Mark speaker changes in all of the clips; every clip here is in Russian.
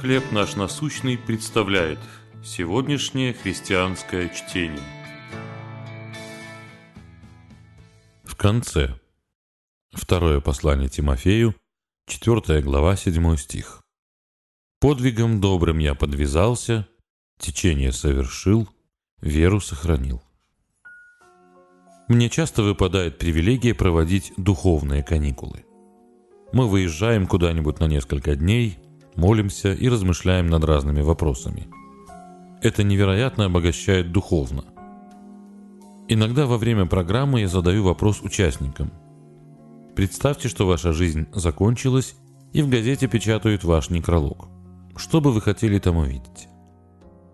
Speaker 1: «Хлеб наш насущный» представляет сегодняшнее христианское чтение. В конце. Второе послание Тимофею, 4 глава, 7 стих. «Подвигом добрым я подвязался, течение совершил, веру сохранил». Мне часто выпадает привилегия проводить духовные каникулы. Мы выезжаем куда-нибудь на несколько дней, молимся и размышляем над разными вопросами. Это невероятно обогащает духовно. Иногда во время программы я задаю вопрос участникам. Представьте, что ваша жизнь закончилась, и в газете печатают ваш некролог. Что бы вы хотели там увидеть?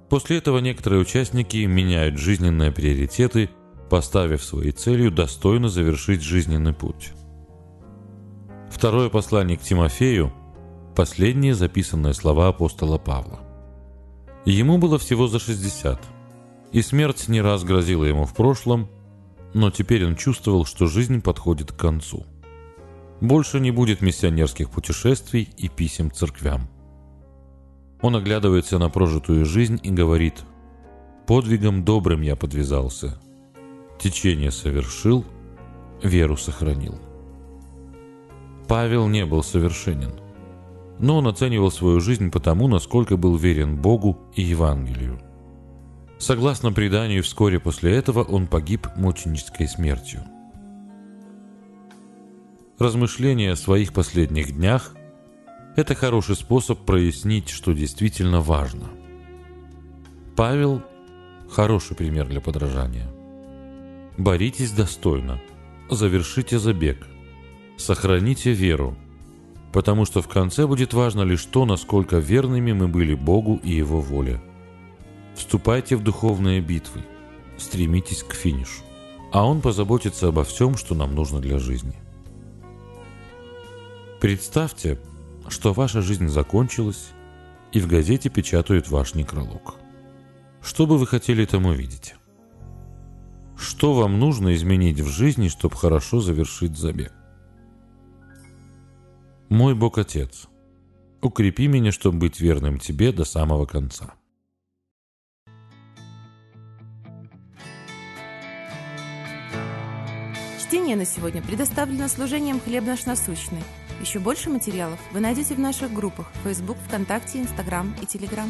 Speaker 1: После этого некоторые участники меняют жизненные приоритеты, поставив своей целью достойно завершить жизненный путь. Второе послание к Тимофею – последние записанные слова апостола Павла. Ему было всего за 60, и смерть не раз грозила ему в прошлом, но теперь он чувствовал, что жизнь подходит к концу. Больше не будет миссионерских путешествий и писем церквям. Он оглядывается на прожитую жизнь и говорит «Подвигом добрым я подвязался, течение совершил, веру сохранил». Павел не был совершенен, но он оценивал свою жизнь по тому, насколько был верен Богу и Евангелию. Согласно преданию, вскоре после этого он погиб мученической смертью. Размышления о своих последних днях – это хороший способ прояснить, что действительно важно. Павел – хороший пример для подражания. Боритесь достойно, завершите забег – Сохраните веру, потому что в конце будет важно лишь то, насколько верными мы были Богу и Его воле. Вступайте в духовные битвы, стремитесь к финишу, а Он позаботится обо всем, что нам нужно для жизни. Представьте, что ваша жизнь закончилась, и в газете печатают ваш некролог. Что бы вы хотели там увидеть? Что вам нужно изменить в жизни, чтобы хорошо завершить забег? Мой Бог Отец, укрепи меня, чтобы быть верным Тебе до самого конца.
Speaker 2: Чтение на сегодня предоставлено служением «Хлеб наш насущный». Еще больше материалов вы найдете в наших группах Facebook, ВКонтакте, Инстаграм и Телеграм.